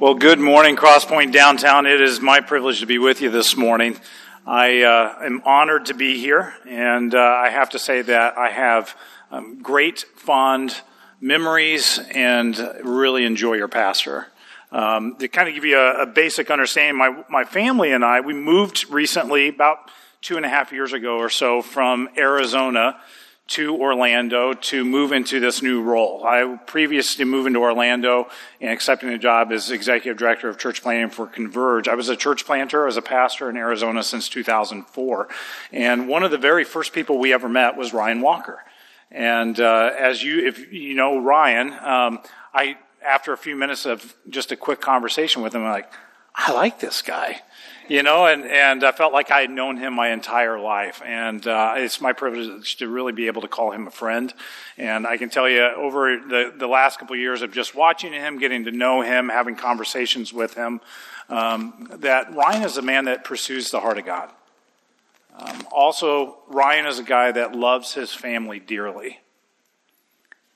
Well, good morning, Crosspoint Downtown. It is my privilege to be with you this morning. I uh, am honored to be here, and uh, I have to say that I have um, great, fond memories and really enjoy your pastor. Um, to kind of give you a, a, basic understanding, my, my family and I, we moved recently, about two and a half years ago or so, from Arizona to Orlando to move into this new role. I previously moved into Orlando and accepting a job as executive director of church planting for Converge. I was a church planter, as a pastor in Arizona since 2004. And one of the very first people we ever met was Ryan Walker. And uh, as you, if you know Ryan, um, I after a few minutes of just a quick conversation with him, I'm like, I like this guy you know, and, and I felt like I had known him my entire life. And uh, it's my privilege to really be able to call him a friend. And I can tell you, over the, the last couple of years of just watching him, getting to know him, having conversations with him, um, that Ryan is a man that pursues the heart of God. Um, also, Ryan is a guy that loves his family dearly,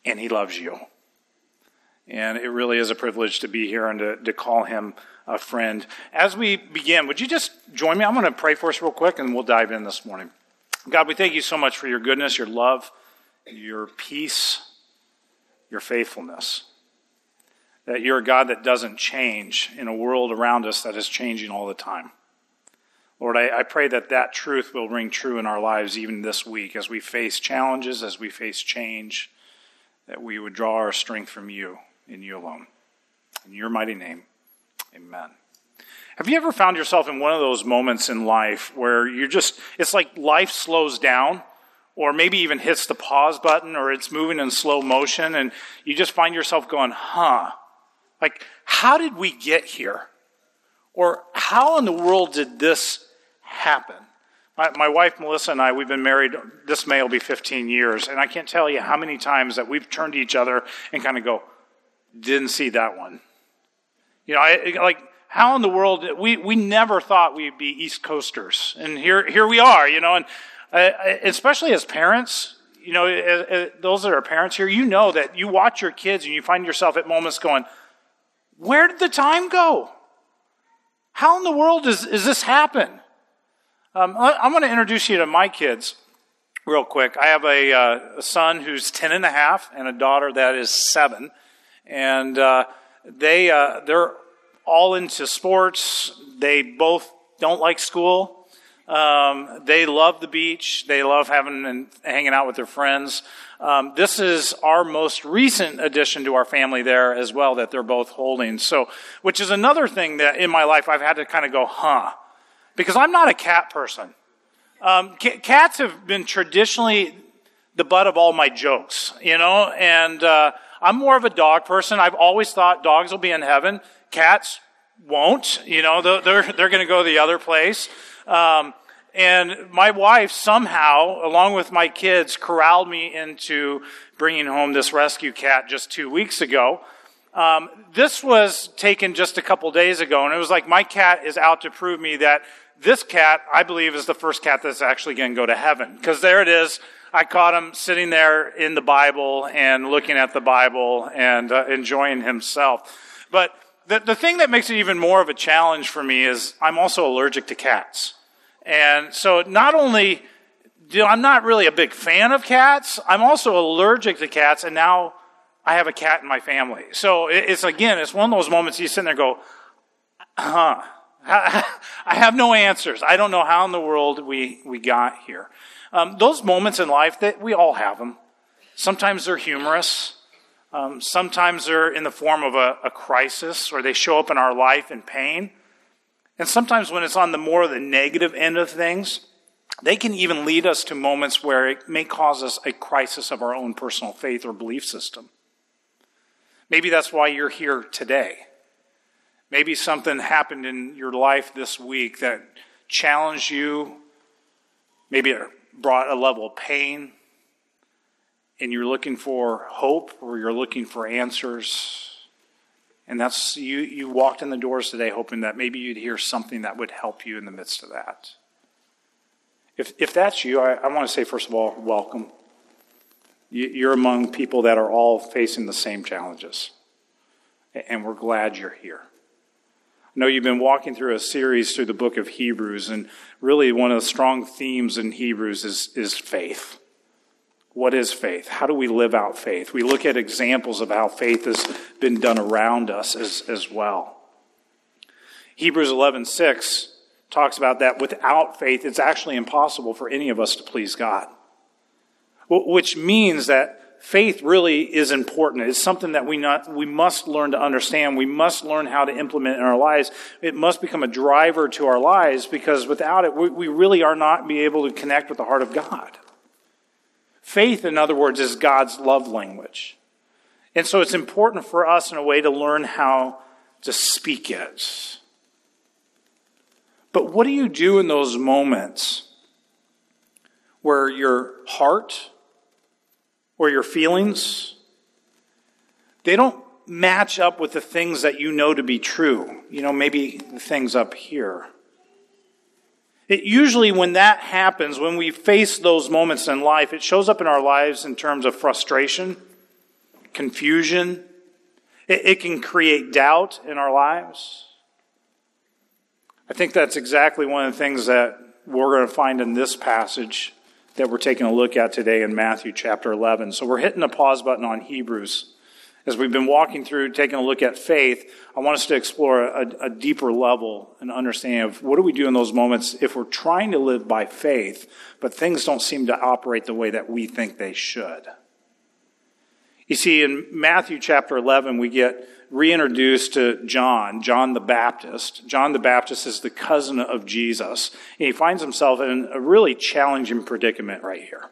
and he loves you. And it really is a privilege to be here and to, to call him a friend. As we begin, would you just join me? I'm going to pray for us real quick and we'll dive in this morning. God, we thank you so much for your goodness, your love, your peace, your faithfulness. That you're a God that doesn't change in a world around us that is changing all the time. Lord, I, I, pray that that truth will ring true in our lives even this week as we face challenges, as we face change, that we would draw our strength from you in you alone. In your mighty name. Amen. Have you ever found yourself in one of those moments in life where you're just, it's like life slows down, or maybe even hits the pause button, or it's moving in slow motion, and you just find yourself going, huh, like, how did we get here? Or how in the world did this happen? My, my, wife Melissa and I, we've been married, this May will be 15 years, and I can't tell you how many times that we've turned to each other and kind of go, didn't see that one. You know, I, like, how in the world, we, we never thought we'd be East Coasters. And here, here we are, you know, and uh, especially as parents, you know, uh, uh, those that are parents here, you know that you watch your kids and you find yourself at moments going, where did the time go? How in the world does, does this happen? Um, I'm going to introduce you to my kids real quick. I have a, uh, a, son who's 10 and a half and a daughter that is seven. And, uh, they uh, they're all into sports. They both don't like school. Um, they love the beach. They love having and hanging out with their friends. Um, this is our most recent addition to our family there as well that they're both holding. So, which is another thing that in my life I've had to kind of go, huh, because I'm not a cat person. Um, c- cats have been traditionally the butt of all my jokes, you know, and uh, I'm more of a dog person. I've always thought dogs will be in heaven. Cats won't. You know, they're, they're going to go the other place. Um, and my wife somehow, along with my kids, corralled me into bringing home this rescue cat just two weeks ago. Um, this was taken just a couple days ago, and it was like my cat is out to prove me that this cat, I believe, is the first cat that's actually going to go to heaven. Because there it is. I caught him sitting there in the Bible and looking at the Bible and uh, enjoying himself. But the, the thing that makes it even more of a challenge for me is I'm also allergic to cats. And so not only do I'm not really a big fan of cats, I'm also allergic to cats, and now I have a cat in my family. So it's again, it's one of those moments you sit there and go, huh. I have no answers. I don't know how in the world we, we got here. Um, those moments in life that we all have them. Sometimes they're humorous. Um, sometimes they're in the form of a, a crisis, or they show up in our life in pain. And sometimes when it's on the more the negative end of things, they can even lead us to moments where it may cause us a crisis of our own personal faith or belief system. Maybe that's why you're here today. Maybe something happened in your life this week that challenged you. Maybe it brought a level of pain and you're looking for hope or you're looking for answers. And that's you you walked in the doors today hoping that maybe you'd hear something that would help you in the midst of that. If if that's you, I, I want to say first of all, welcome. You're among people that are all facing the same challenges. And we're glad you're here. I know you've been walking through a series through the book of Hebrews, and really one of the strong themes in Hebrews is, is faith. What is faith? How do we live out faith? We look at examples of how faith has been done around us as, as well. Hebrews 11:6 talks about that without faith it's actually impossible for any of us to please God. Which means that faith really is important. It's something that we not, we must learn to understand. We must learn how to implement in our lives. It must become a driver to our lives because without it, we, we really are not be able to connect with the heart of God. Faith, in other words, is God's love language. And so it's important for us in a way to learn how to speak it. But what do you do in those moments where your heart or your feelings, they don't match up with the things that you know to be true. You know, maybe the things up here. It usually, when that happens, when we face those moments in life, it shows up in our lives in terms of frustration, confusion. It, it can create doubt in our lives. I think that's exactly one of the things that we're going to find in this passage that we're taking a look at today in Matthew chapter 11. So we're hitting the pause button on Hebrews. As we've been walking through, taking a look at faith, I want us to explore a, a deeper level and understanding of what do we do in those moments if we're trying to live by faith, but things don't seem to operate the way that we think they should. You see, in Matthew chapter 11, we get reintroduced to John, John the Baptist. John the Baptist is the cousin of Jesus. And he finds himself in a really challenging predicament right here.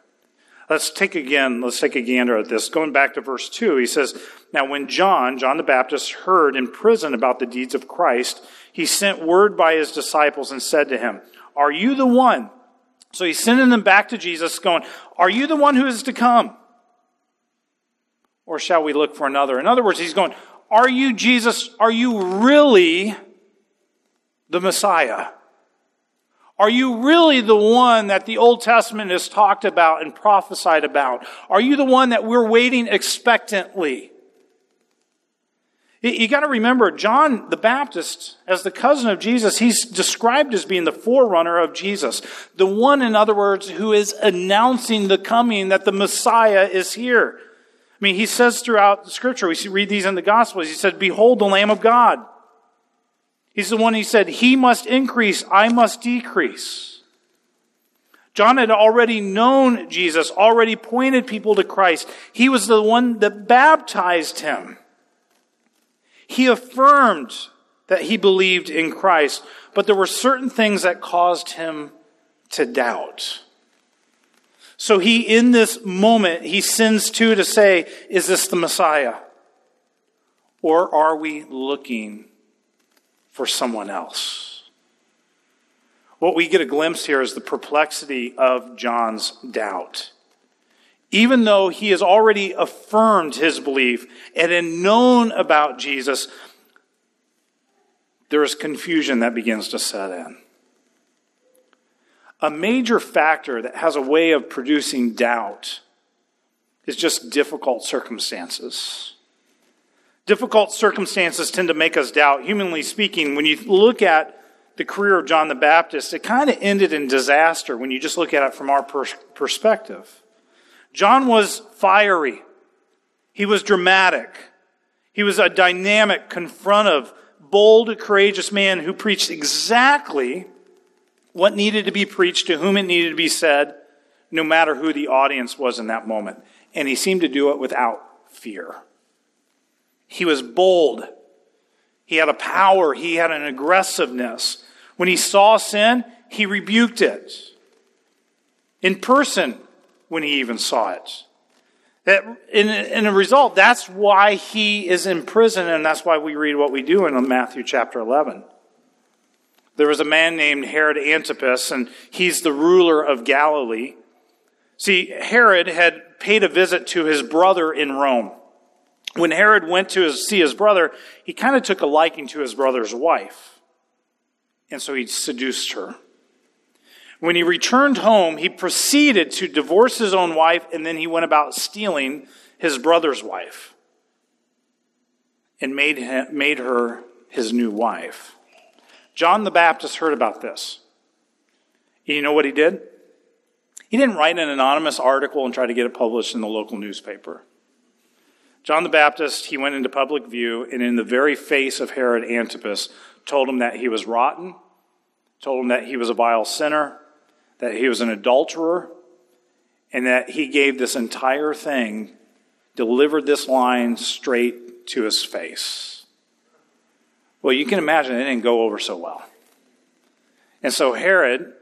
Let's take again, let's take a gander at this. Going back to verse 2, he says, Now when John, John the Baptist, heard in prison about the deeds of Christ, he sent word by his disciples and said to him, Are you the one? So he's sending them back to Jesus, going, Are you the one who is to come? Or shall we look for another? In other words, he's going, are you Jesus? Are you really the Messiah? Are you really the one that the Old Testament has talked about and prophesied about? Are you the one that we're waiting expectantly? You got to remember, John the Baptist, as the cousin of Jesus, he's described as being the forerunner of Jesus. The one, in other words, who is announcing the coming that the Messiah is here. I mean, he says throughout the scripture, we read these in the Gospels, he said, Behold the Lamb of God. He's the one he said, He must increase, I must decrease. John had already known Jesus, already pointed people to Christ. He was the one that baptized him. He affirmed that he believed in Christ, but there were certain things that caused him to doubt. So he, in this moment, he sends two to say, Is this the Messiah? Or are we looking for someone else? What we get a glimpse here is the perplexity of John's doubt. Even though he has already affirmed his belief and had known about Jesus, there is confusion that begins to set in a major factor that has a way of producing doubt is just difficult circumstances. Difficult circumstances tend to make us doubt. Humanly speaking, when you look at the career of John the Baptist, it kind of ended in disaster when you just look at it from our perspective. John was fiery. He was dramatic. He was a dynamic, confrontive, bold, courageous man who preached exactly what needed to be preached, to whom it needed to be said, no matter who the audience was in that moment. And he seemed to do it without fear. He was bold. He had a power. He had an aggressiveness. When he saw sin, he rebuked it. In person, when he even saw it. That, in, in a result, that's why he is in prison, and that's why we read what we do in Matthew chapter 11. There was a man named Herod Antipas, and he's the ruler of Galilee. See, Herod had paid a visit to his brother in Rome. When Herod went to his, see his brother, he kind of took a liking to his brother's wife. And so he seduced her. When he returned home, he proceeded to divorce his own wife, and then he went about stealing his brother's wife and made, him, made her his new wife. John the Baptist heard about this. You know what he did? He didn't write an anonymous article and try to get it published in the local newspaper. John the Baptist, he went into public view and in the very face of Herod Antipas told him that he was rotten, told him that he was a vile sinner, that he was an adulterer, and that he gave this entire thing, delivered this line straight to his face. Well, you can imagine it didn't go over so well. And so Herod,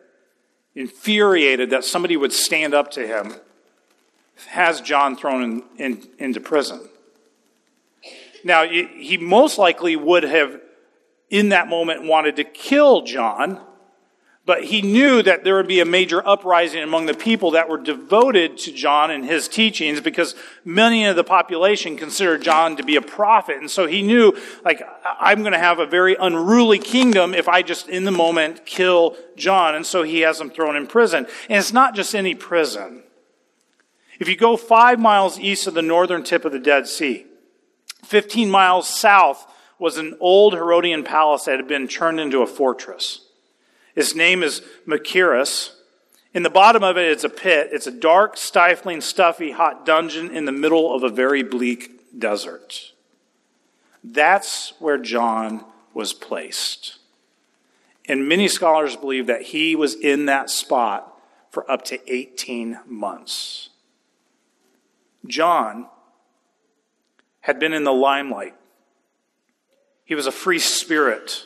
infuriated that somebody would stand up to him, has John thrown in, in, into prison. Now, he most likely would have, in that moment, wanted to kill John, but he knew that there would be a major uprising among the people that were devoted to John and his teachings because many of the population considered John to be a prophet. And so he knew, like, I'm going to have a very unruly kingdom if I just in the moment kill John. And so he has him thrown in prison. And it's not just any prison. If you go five miles east of the northern tip of the Dead Sea, 15 miles south was an old Herodian palace that had been turned into a fortress. His name is Machaerus. In the bottom of it, it's a pit. It's a dark, stifling, stuffy, hot dungeon in the middle of a very bleak desert. That's where John was placed. And many scholars believe that he was in that spot for up to 18 months. John had been in the limelight. He was a free spirit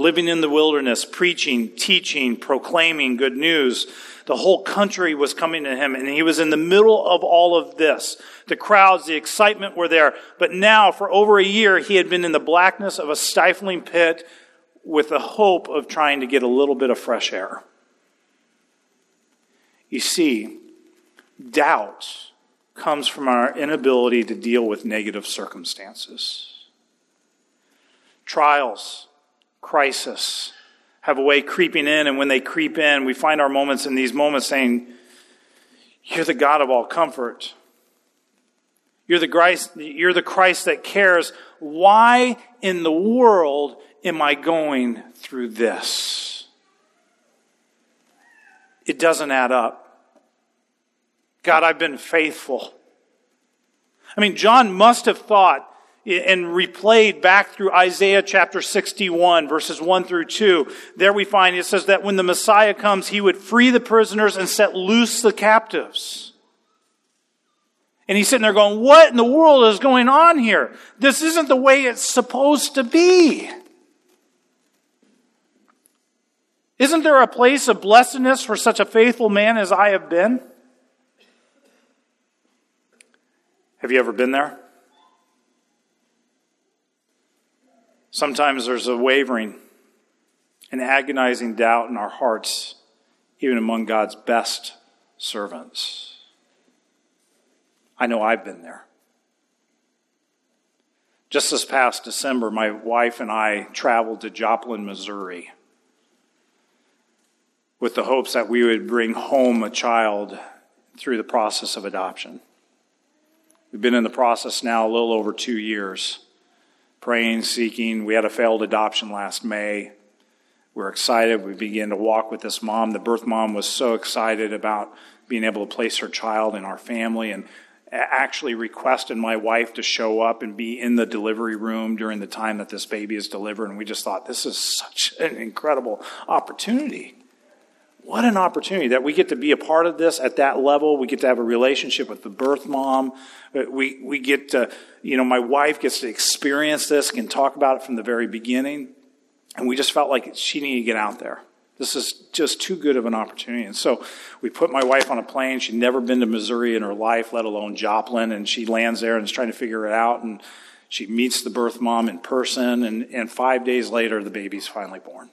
living in the wilderness, preaching, teaching, proclaiming good news. The whole country was coming to him, and he was in the middle of all of this. The crowds, the excitement were there. But now, for over a year, he had been in the blackness of a stifling pit with the hope of trying to get a little bit of fresh air. You see, doubt comes from our inability to deal with negative circumstances. Trials, crisis have a way creeping in, and when they creep in, we find our moments in these moments saying, You're the God of all comfort. You're the Christ, you're the Christ that cares. Why in the world am I going through this? It doesn't add up. God, I've been faithful. I mean, John must have thought and replayed back through Isaiah chapter 61, verses 1 through 2. There we find it says that when the Messiah comes, he would free the prisoners and set loose the captives. And he's sitting there going, What in the world is going on here? This isn't the way it's supposed to be. Isn't there a place of blessedness for such a faithful man as I have been? Have you ever been there? Sometimes there's a wavering, an agonizing doubt in our hearts, even among God's best servants. I know I've been there. Just this past December, my wife and I traveled to Joplin, Missouri, with the hopes that we would bring home a child through the process of adoption. We've been in the process now a little over two years praying, seeking. We had a failed adoption last May. We're excited. We began to walk with this mom. The birth mom was so excited about being able to place her child in our family and actually requested my wife to show up and be in the delivery room during the time that this baby is delivered. And we just thought, this is such an incredible opportunity. What an opportunity that we get to be a part of this at that level. We get to have a relationship with the birth mom. Uh, we, we get to, you know, my wife gets to experience this, can talk about it from the very beginning. And we just felt like she needed to get out there. This is just too good of an opportunity. And so we put my wife on a plane. She'd never been to Missouri in her life, let alone Joplin. And she lands there and is trying to figure it out. And she meets the birth mom in person. And, and five days later, the baby's finally born.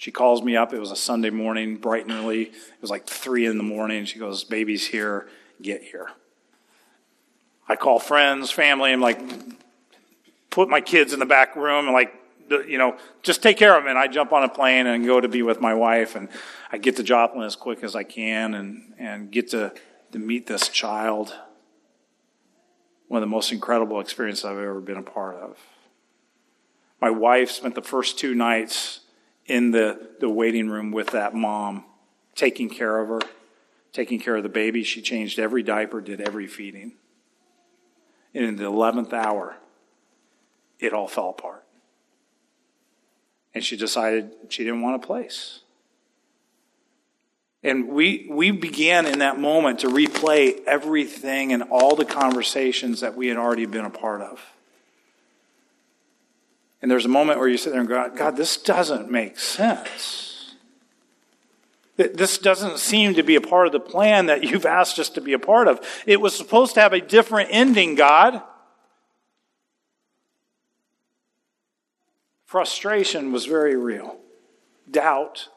She calls me up. It was a Sunday morning, bright and early. It was like three in the morning. She goes, Baby's here. Get here. I call friends, family. I'm like, put my kids in the back room and like, you know, just take care of them. And I jump on a plane and go to be with my wife. And I get to Joplin as quick as I can and, and get to, to meet this child. One of the most incredible experiences I've ever been a part of. My wife spent the first two nights in the, the waiting room with that mom, taking care of her, taking care of the baby. She changed every diaper, did every feeding. And in the 11th hour, it all fell apart. And she decided she didn't want a place. And we, we began in that moment to replay everything and all the conversations that we had already been a part of. And there's a moment where you sit there and go, God, this doesn't make sense. This doesn't seem to be a part of the plan that you've asked us to be a part of. It was supposed to have a different ending, God. Frustration was very real. Doubt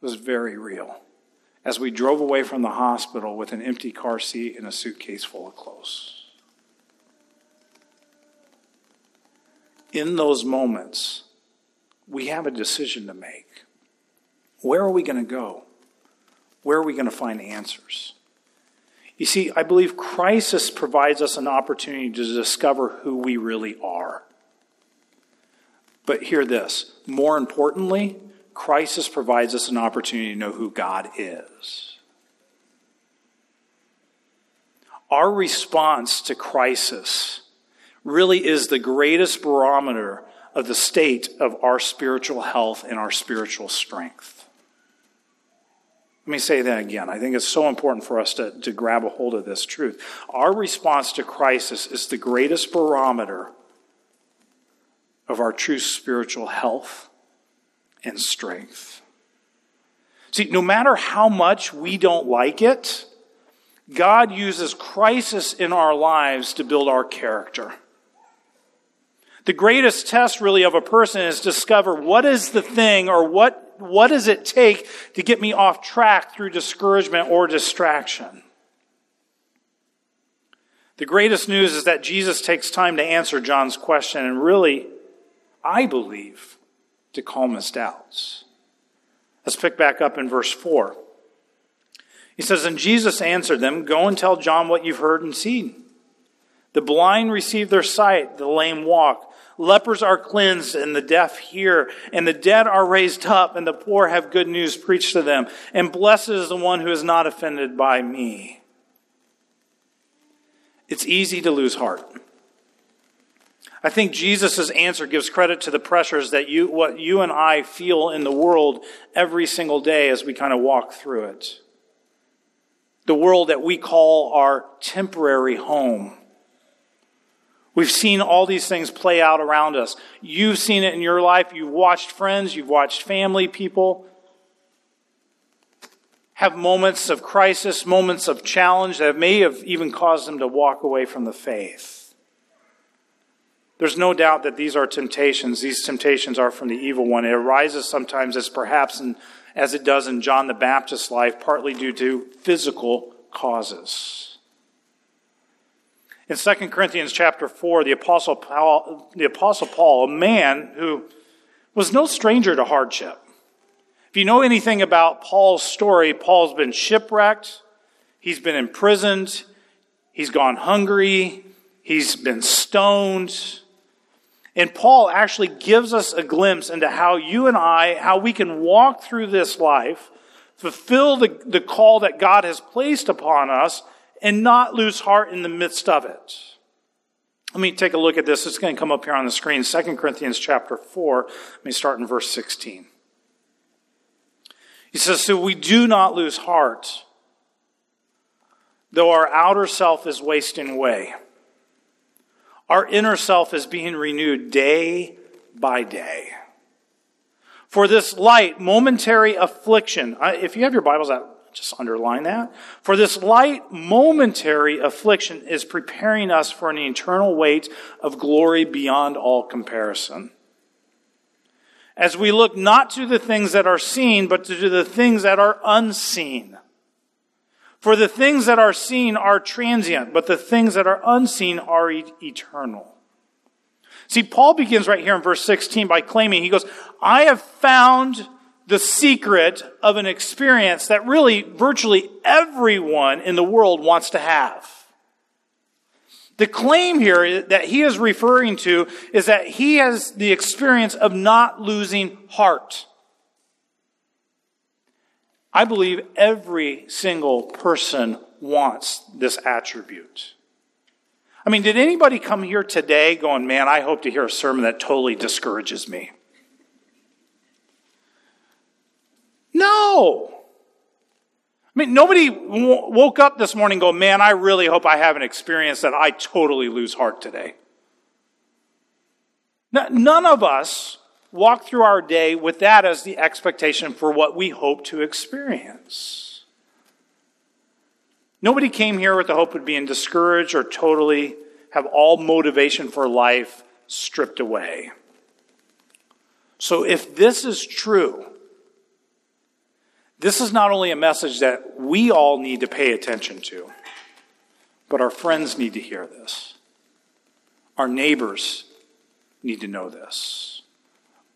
was very real as we drove away from the hospital with an empty car seat and a suitcase full of clothes. In those moments, we have a decision to make. Where are we going to go? Where are we going to find answers? You see, I believe crisis provides us an opportunity to discover who we really are. But hear this more importantly, crisis provides us an opportunity to know who God is. Our response to crisis really is the greatest barometer of the state of our spiritual health and our spiritual strength. Let me say that again. I think it's so important for us to, to grab a hold of this truth. Our response to crisis is the greatest barometer of our true spiritual health and strength. See, no matter how much we don't like it, God uses crisis in our lives to build our character. The greatest test really of a person is discover what is the thing or what, what does it take to get me off track through discouragement or distraction. The greatest news is that Jesus takes time to answer John's question and really, I believe, to calm his doubts. Let's pick back up in verse 4. He says, And Jesus answered them, Go and tell John what you've heard and seen. The blind receive their sight, the lame walk, lepers are cleansed, and the deaf hear, and the dead are raised up, and the poor have good news preached to them. And blessed is the one who is not offended by me. It's easy to lose heart. I think Jesus' answer gives credit to the pressures that you, what you and I feel in the world every single day as we kind of walk through it. The world that we call our temporary home. We've seen all these things play out around us. You've seen it in your life. You've watched friends, you've watched family, people have moments of crisis, moments of challenge that may have even caused them to walk away from the faith. There's no doubt that these are temptations. These temptations are from the evil one. It arises sometimes as perhaps in, as it does in John the Baptist's life, partly due to physical causes. In 2 Corinthians chapter 4, the apostle Paul, the apostle Paul, a man who was no stranger to hardship. If you know anything about Paul's story, Paul's been shipwrecked, he's been imprisoned, he's gone hungry, he's been stoned, and Paul actually gives us a glimpse into how you and I, how we can walk through this life, fulfill the, the call that God has placed upon us, and not lose heart in the midst of it. Let me take a look at this. It's going to come up here on the screen. 2 Corinthians chapter 4. Let me start in verse 16. He says, So we do not lose heart, though our outer self is wasting away. Our inner self is being renewed day by day. For this light, momentary affliction, if you have your Bibles out, just underline that. For this light, momentary affliction is preparing us for an eternal weight of glory beyond all comparison. As we look not to the things that are seen, but to the things that are unseen. For the things that are seen are transient, but the things that are unseen are e- eternal. See, Paul begins right here in verse 16 by claiming, he goes, I have found the secret of an experience that really virtually everyone in the world wants to have. The claim here that he is referring to is that he has the experience of not losing heart. I believe every single person wants this attribute. I mean, did anybody come here today going, man, I hope to hear a sermon that totally discourages me? No. I mean, nobody w- woke up this morning go, man, I really hope I have an experience that I totally lose heart today. None of us walk through our day with that as the expectation for what we hope to experience. Nobody came here with the hope of being discouraged or totally have all motivation for life stripped away. So if this is true, this is not only a message that we all need to pay attention to, but our friends need to hear this. Our neighbors need to know this.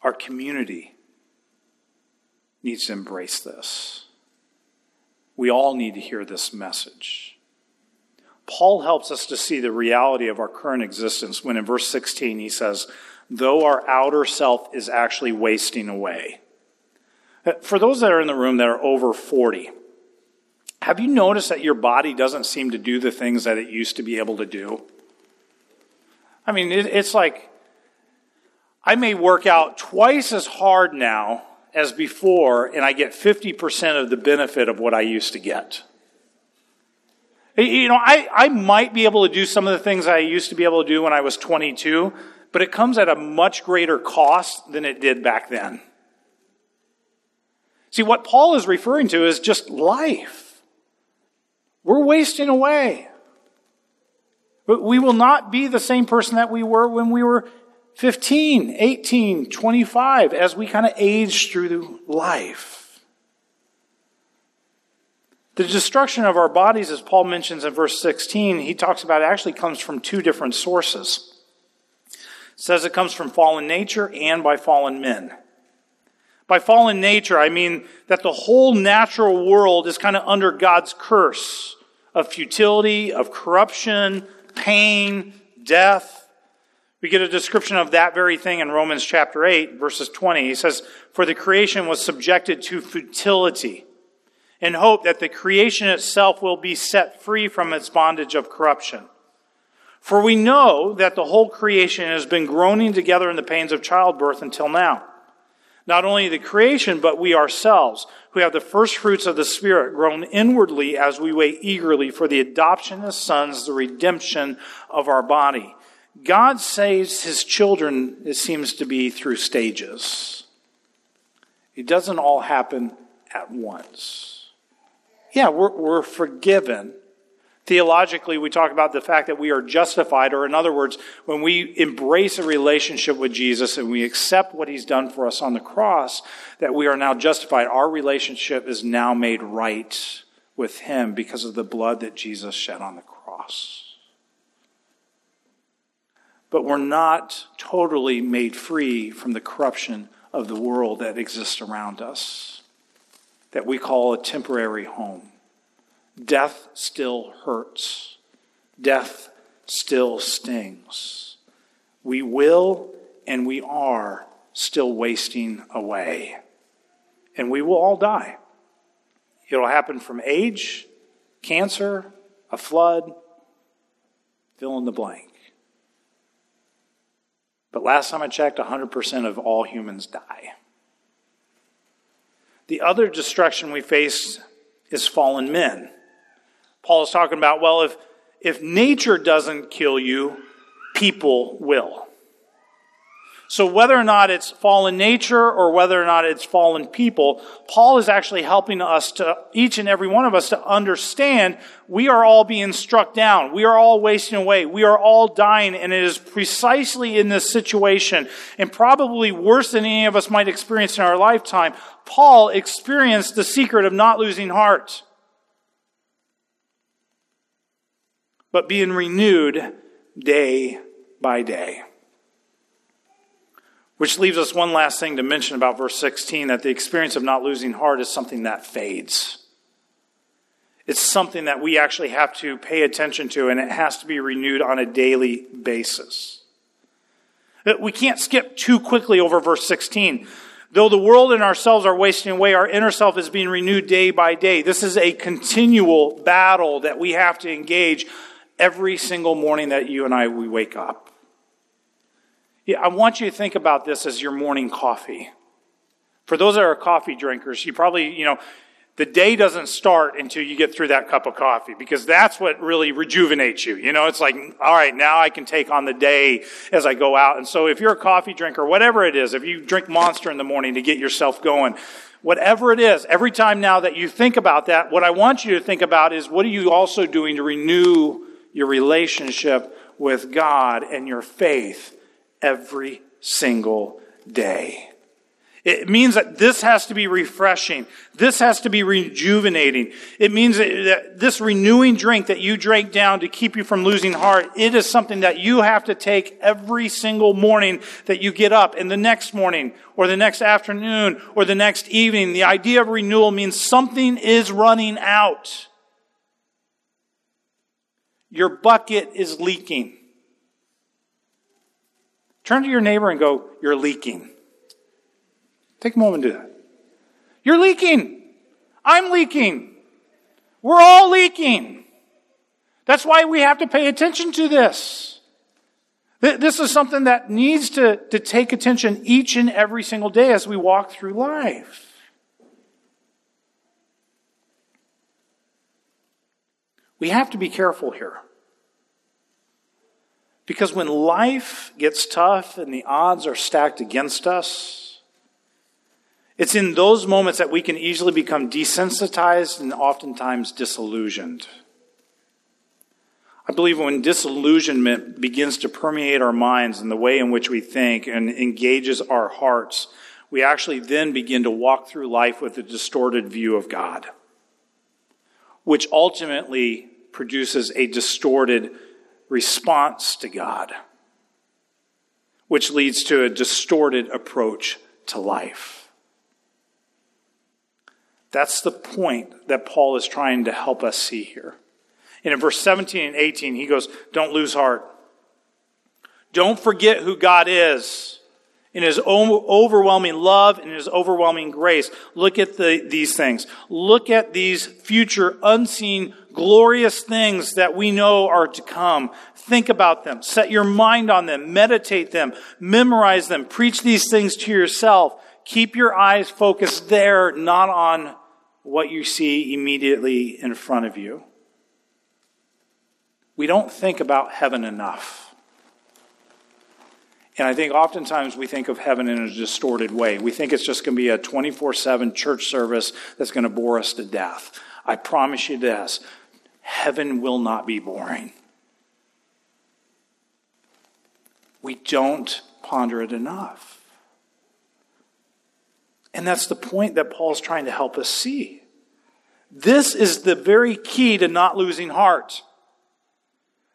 Our community needs to embrace this. We all need to hear this message. Paul helps us to see the reality of our current existence when in verse 16 he says, Though our outer self is actually wasting away. Uh, for those that are in the room that are over 40, have you noticed that your body doesn't seem to do the things that it used to be able to do? I mean, it's like I may work out twice as hard now as before, and I get 50% of the benefit of what I used to get. You know, I, I might be able to do some of the things I used to be able to do when I was 22, but it comes at a much greater cost than it did back then. See, what Paul is referring to is just life. We're wasting away. But we will not be the same person that we were when we were 15, 18, 25 as we kind of age through life. The destruction of our bodies, as Paul mentions in verse 16, he talks about actually comes from two different sources. It says it comes from fallen nature and by fallen men. By fallen nature, I mean that the whole natural world is kind of under God's curse of futility, of corruption, pain, death. We get a description of that very thing in Romans chapter 8, verses 20. He says, For the creation was subjected to futility, in hope that the creation itself will be set free from its bondage of corruption. For we know that the whole creation has been groaning together in the pains of childbirth until now. Not only the creation, but we ourselves, who have the first fruits of the Spirit, groan inwardly as we wait eagerly for the adoption as sons, the redemption of our body. God saves his children, it seems to be, through stages. It doesn't all happen at once. Yeah, we're, we're forgiven. Theologically, we talk about the fact that we are justified, or in other words, when we embrace a relationship with Jesus and we accept what he's done for us on the cross, that we are now justified. Our relationship is now made right with him because of the blood that Jesus shed on the cross but we're not totally made free from the corruption of the world that exists around us, that we call a temporary home. Death still hurts, death still stings. We will and we are still wasting away. And we will all die. It'll happen from age, cancer, a flood, fill in the blank. But last time I checked, 100% of all humans die. The other destruction we face is fallen men. Paul is talking about, well, if, if nature doesn't kill you, people will. So whether or not it's fallen nature or whether or not it's fallen people, Paul is actually helping us to, each and every one of us to understand we are all being struck down. We are all wasting away. We are all dying. And it is precisely in this situation, and probably worse than any of us might experience in our lifetime, Paul experienced the secret of not losing heart, but being renewed day by day. Which leaves us one last thing to mention about verse 16 that the experience of not losing heart is something that fades. It's something that we actually have to pay attention to, and it has to be renewed on a daily basis. Uh, we can't skip too quickly over verse 16. Though the world and ourselves are wasting away, our inner self is being renewed day by day. This is a continual battle that we have to engage every single morning that you and I we wake up. Yeah, I want you to think about this as your morning coffee. For those that are coffee drinkers, you probably, you know, the day doesn't start until you get through that cup of coffee because that's what really rejuvenates you. You know, it's like, all right, now I can take on the day as I go out. And so if you're a coffee drinker, whatever it is, if you drink Monster in the morning to get yourself going, whatever it is, every time now that you think about that, what I want you to think about is what are you also doing to renew your relationship with God and your faith every single day? It means that this has to be refreshing. This has to be rejuvenating. It means that this renewing drink that you drank down to keep you from losing heart, it is something that you have to take every single morning that you get up and the next morning or the next afternoon or the next evening. The idea of renewal means something is running out. Your bucket is leaking. Turn to your neighbor and go, you're leaking. Take a moment and do that. You're leaking. I'm leaking. We're all leaking. That's why we have to pay attention to this. This is something that needs to, to take attention each and every single day as we walk through life. We have to be careful here. Because when life gets tough and the odds are stacked against us, it's in those moments that we can easily become desensitized and oftentimes disillusioned. I believe when disillusionment begins to permeate our minds and the way in which we think and engages our hearts, we actually then begin to walk through life with a distorted view of God, which ultimately produces a distorted response to God, which leads to a distorted approach to life. That's the point that Paul is trying to help us see here. And in verse 17 and 18, he goes, Don't lose heart. Don't forget who God is in his overwhelming love and his overwhelming grace. Look at the, these things. Look at these future unseen glorious things that we know are to come. Think about them. Set your mind on them. Meditate them. Memorize them. Preach these things to yourself. Keep your eyes focused there, not on what you see immediately in front of you. We don't think about heaven enough. And I think oftentimes we think of heaven in a distorted way. We think it's just going to be a 24 7 church service that's going to bore us to death. I promise you this heaven will not be boring. We don't ponder it enough. And that's the point that Paul's trying to help us see. This is the very key to not losing heart.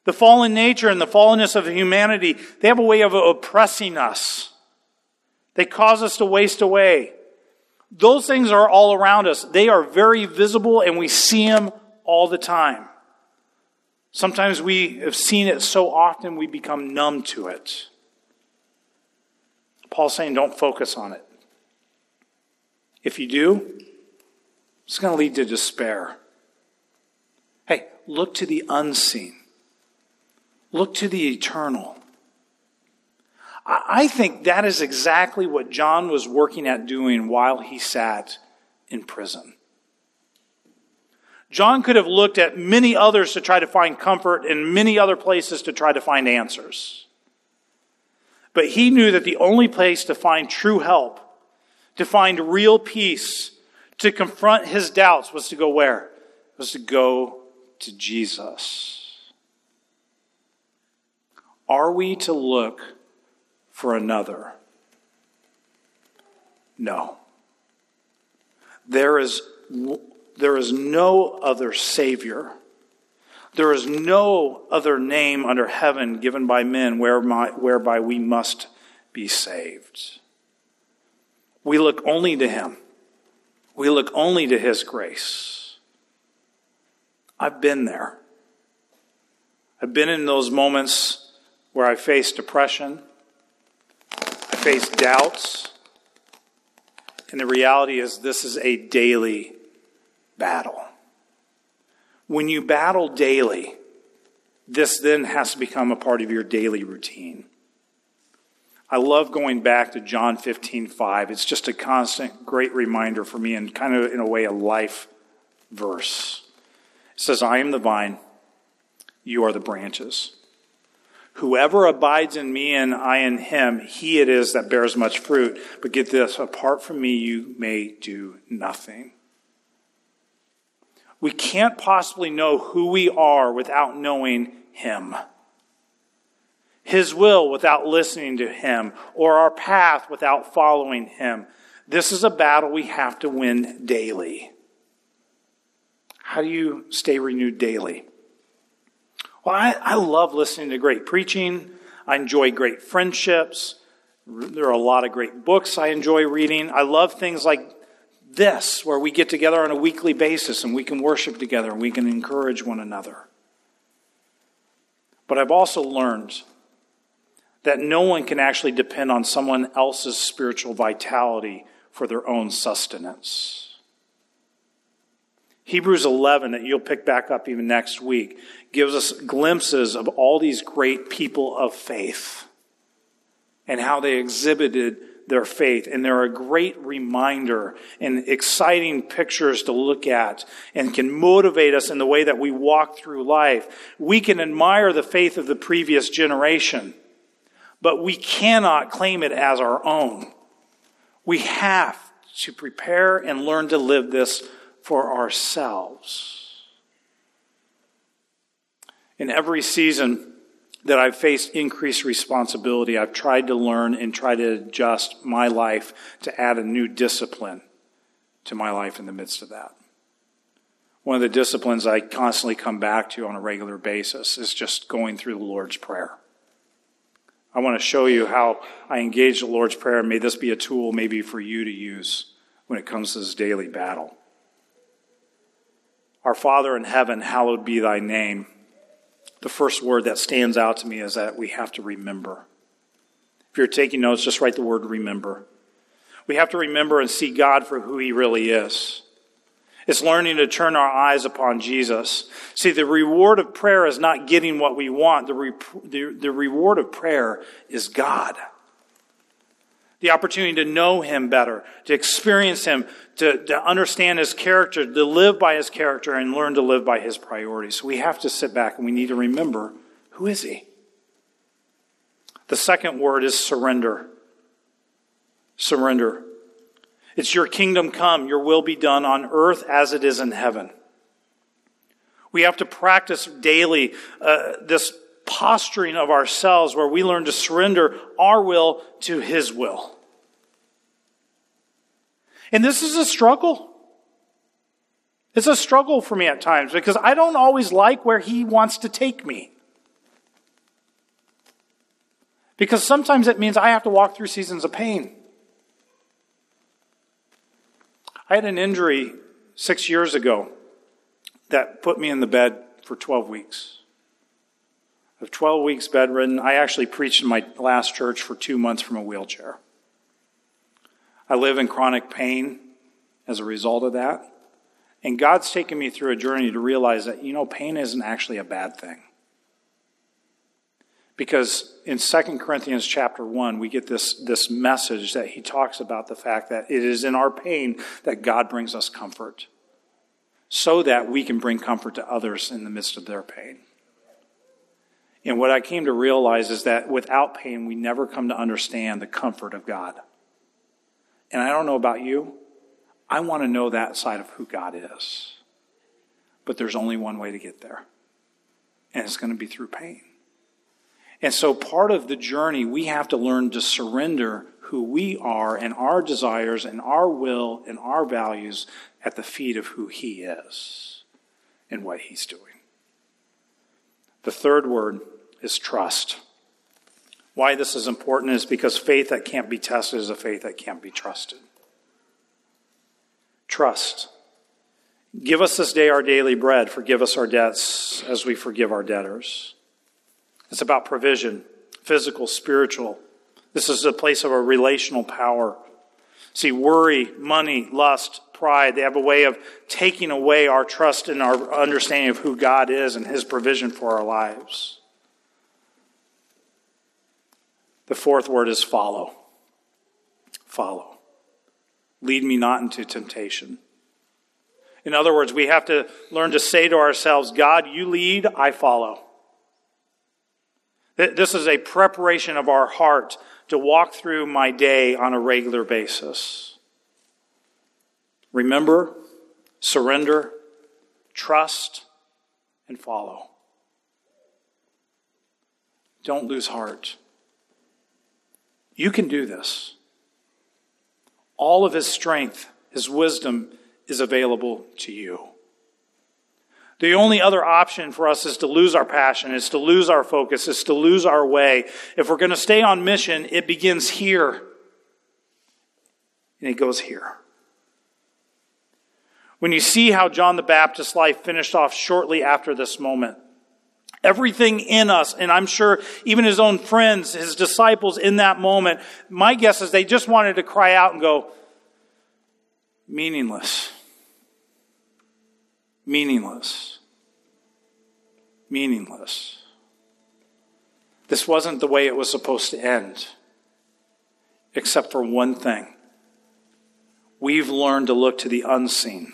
The fallen nature and the fallenness of humanity, they have a way of oppressing us. They cause us to waste away. Those things are all around us. They are very visible and we see them all the time. Sometimes we have seen it so often we become numb to it. Paul's saying don't focus on it. If you do, it's going to lead to despair. Hey, look to the unseen. Look to the eternal. I think that is exactly what John was working at doing while he sat in prison. John could have looked at many others to try to find comfort and many other places to try to find answers. But he knew that the only place to find true help to find real peace, to confront his doubts was to go where? Was to go to Jesus. Are we to look for another? No. There is, there is no other Savior. There is no other name under heaven given by men whereby we must be saved. We look only to Him. We look only to His grace. I've been there. I've been in those moments where I face depression, I face doubts, And the reality is, this is a daily battle. When you battle daily, this then has to become a part of your daily routine. I love going back to John 15, 5. It's just a constant, great reminder for me and kind of, in a way, a life verse. It says, I am the vine, you are the branches. Whoever abides in me and I in him, he it is that bears much fruit. But get this apart from me, you may do nothing. We can't possibly know who we are without knowing him. His will without listening to him, or our path without following him. This is a battle we have to win daily. How do you stay renewed daily? Well, I, I love listening to great preaching. I enjoy great friendships. There are a lot of great books I enjoy reading. I love things like this, where we get together on a weekly basis and we can worship together and we can encourage one another. But I've also learned that no one can actually depend on someone else's spiritual vitality for their own sustenance. Hebrews 11, that you'll pick back up even next week, gives us glimpses of all these great people of faith and how they exhibited their faith. And they're a great reminder and exciting pictures to look at and can motivate us in the way that we walk through life. We can admire the faith of the previous generation, but we cannot claim it as our own. We have to prepare and learn to live this for ourselves. In every season that I've faced increased responsibility, I've tried to learn and try to adjust my life to add a new discipline to my life in the midst of that. One of the disciplines I constantly come back to on a regular basis is just going through the Lord's Prayer. I want to show you how I engage the Lord's Prayer, may this be a tool maybe for you to use when it comes to this daily battle. Our Father in heaven, hallowed be thy name. The first word that stands out to me is that we have to remember. If you're taking notes, just write the word remember. We have to remember and see God for who he really is. It's learning to turn our eyes upon Jesus. See, the reward of prayer is not getting what we want. The, re- the, the reward of prayer is God the opportunity to know him better, to experience him, to, to understand his character, to live by his character, and learn to live by his priorities. So we have to sit back and we need to remember who is he? The second word is surrender. Surrender. It's your kingdom come, your will be done on earth as it is in heaven. We have to practice daily uh, this posturing of ourselves where we learn to surrender our will to His will. And this is a struggle. It's a struggle for me at times because I don't always like where He wants to take me. Because sometimes it means I have to walk through seasons of pain. I had an injury six years ago that put me in the bed for 12 weeks. Of 12 weeks bedridden, I actually preached in my last church for two months from a wheelchair. I live in chronic pain as a result of that. And God's taken me through a journey to realize that, you know, pain isn't actually a bad thing. Because in 2 Corinthians chapter 1, we get this, this message that he talks about the fact that it is in our pain that God brings us comfort, so that we can bring comfort to others in the midst of their pain. And what I came to realize is that without pain, we never come to understand the comfort of God. And I don't know about you, I want to know that side of who God is. But there's only one way to get there, and it's going to be through pain. And so, part of the journey, we have to learn to surrender who we are and our desires and our will and our values at the feet of who He is and what He's doing. The third word is trust. Why this is important is because faith that can't be tested is a faith that can't be trusted. Trust. Give us this day our daily bread. Forgive us our debts as we forgive our debtors. It's about provision, physical, spiritual. This is a place of a relational power. See, worry, money, lust, pride, they have a way of taking away our trust and our understanding of who God is and His provision for our lives. The fourth word is follow. Follow. Lead me not into temptation. In other words, we have to learn to say to ourselves, God, you lead, I follow. This is a preparation of our heart to walk through my day on a regular basis. Remember, surrender, trust, and follow. Don't lose heart. You can do this. All of his strength, his wisdom is available to you. The only other option for us is to lose our passion, is to lose our focus, is to lose our way. If we're going to stay on mission, it begins here and it goes here. When you see how John the Baptist's life finished off shortly after this moment, everything in us, and I'm sure even his own friends, his disciples in that moment, my guess is they just wanted to cry out and go, meaningless. Meaningless. Meaningless. This wasn't the way it was supposed to end, except for one thing. We've learned to look to the unseen.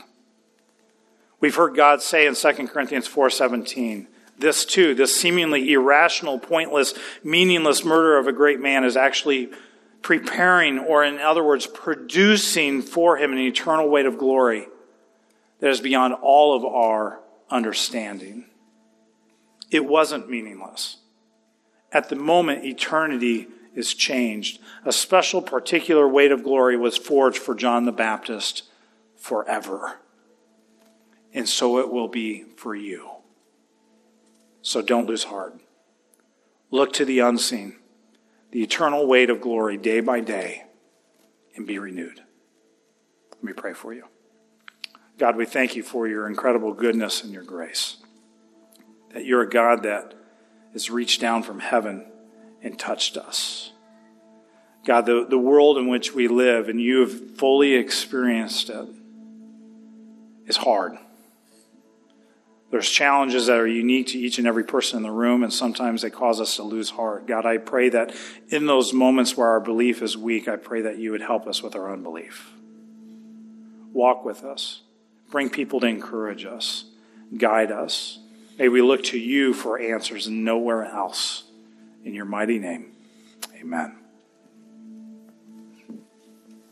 We've heard God say in 2 Corinthians 4:17, this too, this seemingly irrational, pointless, meaningless murder of a great man is actually preparing, or in other words, producing for him an eternal weight of glory that is beyond all of our understanding. It wasn't meaningless. At the moment, eternity is changed. A special, particular weight of glory was forged for John the Baptist forever. And so it will be for you. So don't lose heart. Look to the unseen, the eternal weight of glory day by day, and be renewed. Let me pray for you. God, we thank you for your incredible goodness and your grace. That you're a God that has reached down from heaven and touched us. God, the, the world in which we live and you have fully experienced it is hard. There's challenges that are unique to each and every person in the room, and sometimes they cause us to lose heart. God, I pray that in those moments where our belief is weak, I pray that you would help us with our unbelief. Walk with us. Bring people to encourage us, guide us. May we look to you for answers nowhere else. In your mighty name, amen.